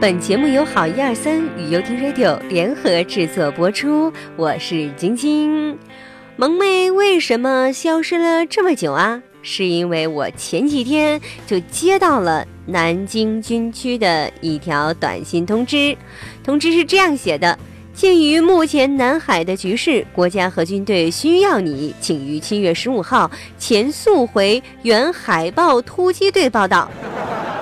本节目由好一二三与优听 Radio 联合制作播出，我是晶晶。萌妹为什么消失了这么久啊？是因为我前几天就接到了南京军区的一条短信通知，通知是这样写的。鉴于目前南海的局势，国家和军队需要你，请于七月十五号前速回原海豹突击队报道。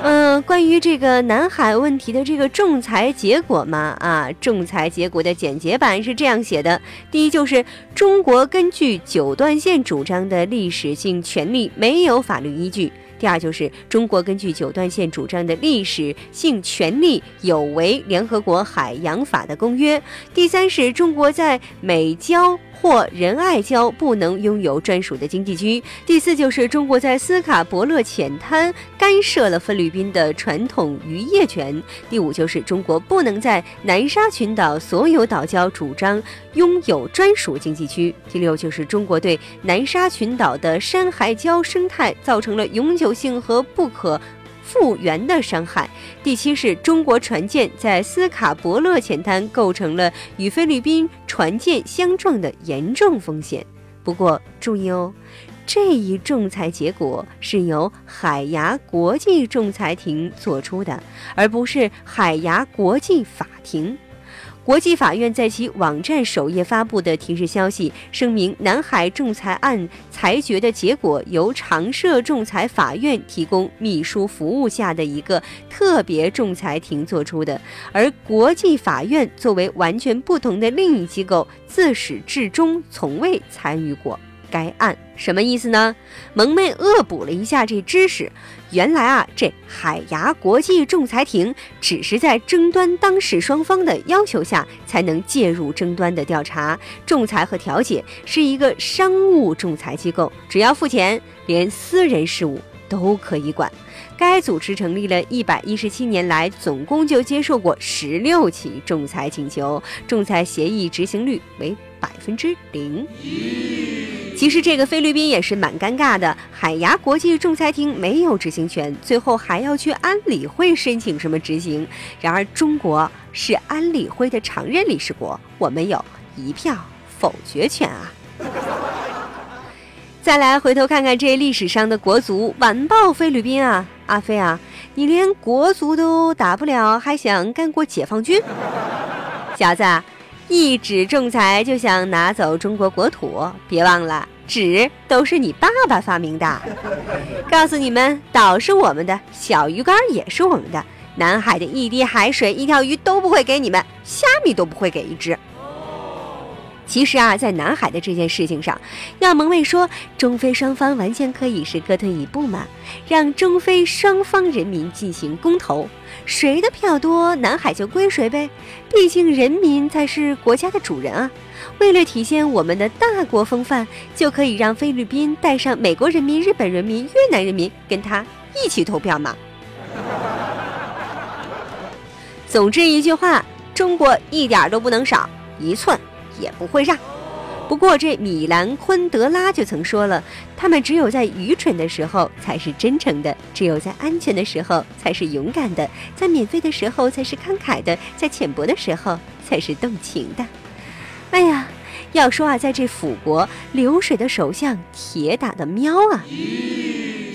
嗯，关于这个南海问题的这个仲裁结果嘛，啊，仲裁结果的简洁版是这样写的：第一，就是中国根据九段线主张的历史性权利没有法律依据。第二就是中国根据九段线主张的历史性权利有违联合国海洋法的公约。第三是中国在美礁。或仁爱礁不能拥有专属的经济区。第四就是中国在斯卡伯勒浅滩干涉了菲律宾的传统渔业权。第五就是中国不能在南沙群岛所有岛礁主张拥有专属经济区。第六就是中国对南沙群岛的山海礁生态造成了永久性和不可。复原的伤害。第七是中国船舰在斯卡伯勒浅滩构成了与菲律宾船舰相撞的严重风险。不过注意哦，这一仲裁结果是由海牙国际仲裁庭作出的，而不是海牙国际法庭。国际法院在其网站首页发布的提示消息声明，南海仲裁案裁决的结果由常设仲裁法院提供秘书服务下的一个特别仲裁庭作出的，而国际法院作为完全不同的另一机构，自始至终从未参与过。该案什么意思呢？萌妹恶补了一下这知识，原来啊，这海牙国际仲裁庭只是在争端当事双方的要求下才能介入争端的调查、仲裁和调解，是一个商务仲裁机构，只要付钱，连私人事务都可以管。该组织成立了一百一十七年来，总共就接受过十六起仲裁请求，仲裁协议执行率为百分之零。其实这个菲律宾也是蛮尴尬的，海牙国际仲裁庭没有执行权，最后还要去安理会申请什么执行。然而中国是安理会的常任理事国，我们有一票否决权啊！再来回头看看这历史上的国足完爆菲律宾啊，阿飞啊，你连国足都打不了，还想干过解放军？小子！一纸仲裁就想拿走中国国土，别忘了纸都是你爸爸发明的。告诉你们，岛是我们的，小鱼干也是我们的，南海的一滴海水、一条鱼都不会给你们，虾米都不会给一只。其实啊，在南海的这件事情上，要蒙昧说，中非双方完全可以是各退一步嘛，让中非双方人民进行公投，谁的票多，南海就归谁呗。毕竟人民才是国家的主人啊。为了体现我们的大国风范，就可以让菲律宾带上美国人民、日本人民、越南人民跟他一起投票嘛。总之一句话，中国一点都不能少，一寸。也不会让。不过这米兰昆德拉就曾说了，他们只有在愚蠢的时候才是真诚的，只有在安全的时候才是勇敢的，在免费的时候才是慷慨的，在浅薄的时候才是动情的。哎呀，要说啊，在这腐国流水的首相，铁打的喵啊！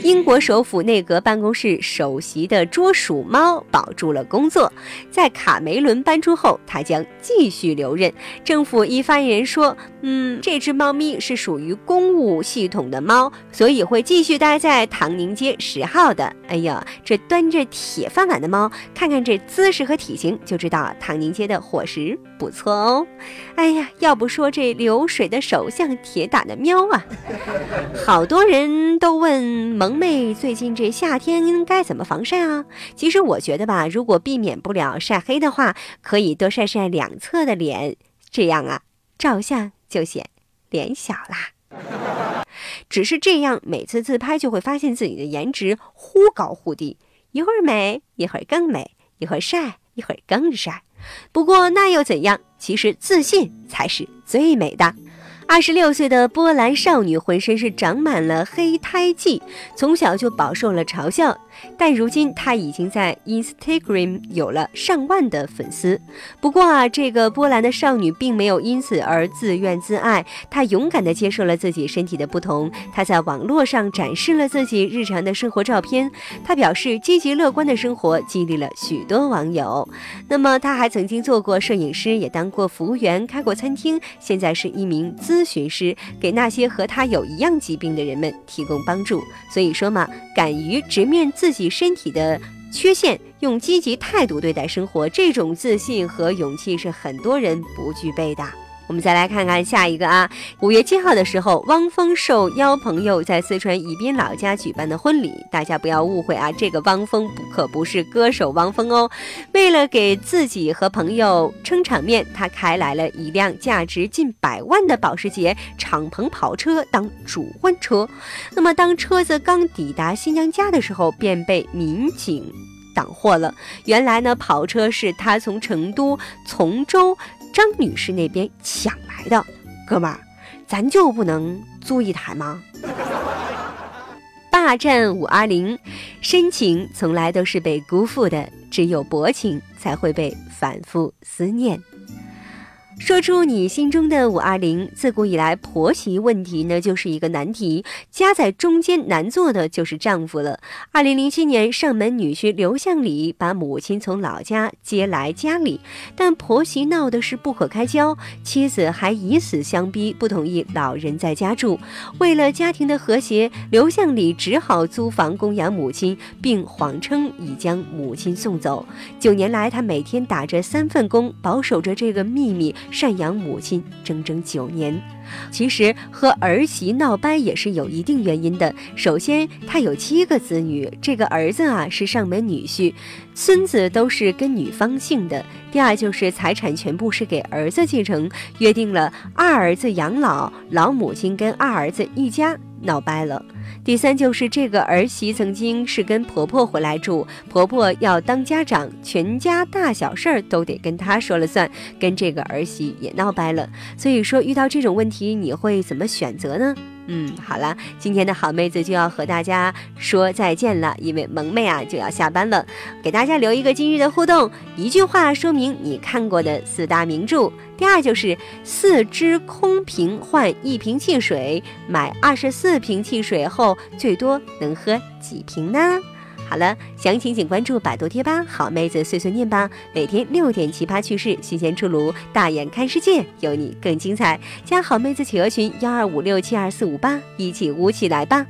英国首府内阁办公室首席的捉鼠猫保住了工作，在卡梅伦搬出后，他将继续留任。政府一发言人说：“嗯，这只猫咪是属于公务系统的猫，所以会继续待在唐宁街十号的。”哎呀，这端着铁饭碗的猫，看看这姿势和体型，就知道唐宁街的伙食不错哦。哎呀，要不说这流水的手像，铁打的喵啊！好多人都问萌。妹，最近这夏天应该怎么防晒啊？其实我觉得吧，如果避免不了晒黑的话，可以多晒晒两侧的脸，这样啊，照相就显脸小啦。只是这样，每次自拍就会发现自己的颜值忽高忽低，一会儿美，一会儿更美，一会儿晒，一会儿更晒。不过那又怎样？其实自信才是最美的。二十六岁的波兰少女浑身是长满了黑胎记，从小就饱受了嘲笑。但如今她已经在 Instagram 有了上万的粉丝。不过啊，这个波兰的少女并没有因此而自怨自艾，她勇敢地接受了自己身体的不同。她在网络上展示了自己日常的生活照片。她表示，积极乐观的生活激励了许多网友。那么，她还曾经做过摄影师，也当过服务员，开过餐厅，现在是一名咨询师，给那些和她有一样疾病的人们提供帮助。所以说嘛，敢于直面自自己身体的缺陷，用积极态度对待生活，这种自信和勇气是很多人不具备的。我们再来看看下一个啊，五月七号的时候，汪峰受邀朋友在四川宜宾老家举办的婚礼，大家不要误会啊，这个汪峰不可不是歌手汪峰哦。为了给自己和朋友撑场面，他开来了一辆价值近百万的保时捷敞篷跑车当主婚车。那么当车子刚抵达新娘家的时候，便被民警挡获了。原来呢，跑车是他从成都从州。张女士那边抢来的，哥们儿，咱就不能租一台吗？霸占五二零，深情从来都是被辜负的，只有薄情才会被反复思念。说出你心中的五二零。自古以来，婆媳问题呢就是一个难题，夹在中间难做的就是丈夫了。二零零七年，上门女婿刘向礼把母亲从老家接来家里，但婆媳闹的是不可开交，妻子还以死相逼，不同意老人在家住。为了家庭的和谐，刘向礼只好租房供养母亲，并谎称已将母亲送走。九年来，他每天打着三份工，保守着这个秘密。赡养母亲整整九年，其实和儿媳闹掰也是有一定原因的。首先，他有七个子女，这个儿子啊是上门女婿，孙子都是跟女方姓的。第二就是财产全部是给儿子继承，约定了二儿子养老，老母亲跟二儿子一家闹掰了。第三就是这个儿媳曾经是跟婆婆回来住，婆婆要当家长，全家大小事儿都得跟她说了算，跟这个儿媳也闹掰了。所以说遇到这种问题，你会怎么选择呢？嗯，好了，今天的好妹子就要和大家说再见了，因为萌妹啊就要下班了。给大家留一个今日的互动，一句话说明你看过的四大名著。第二就是四只空瓶换一瓶汽水，买二十四瓶汽水后最多能喝几瓶呢？好了，详情请关注百度贴吧，好妹子碎碎念吧。每天六点奇葩趣事新鲜出炉，大眼看世界，有你更精彩。加好妹子企鹅群幺二五六七二四五八，一起舞起来吧。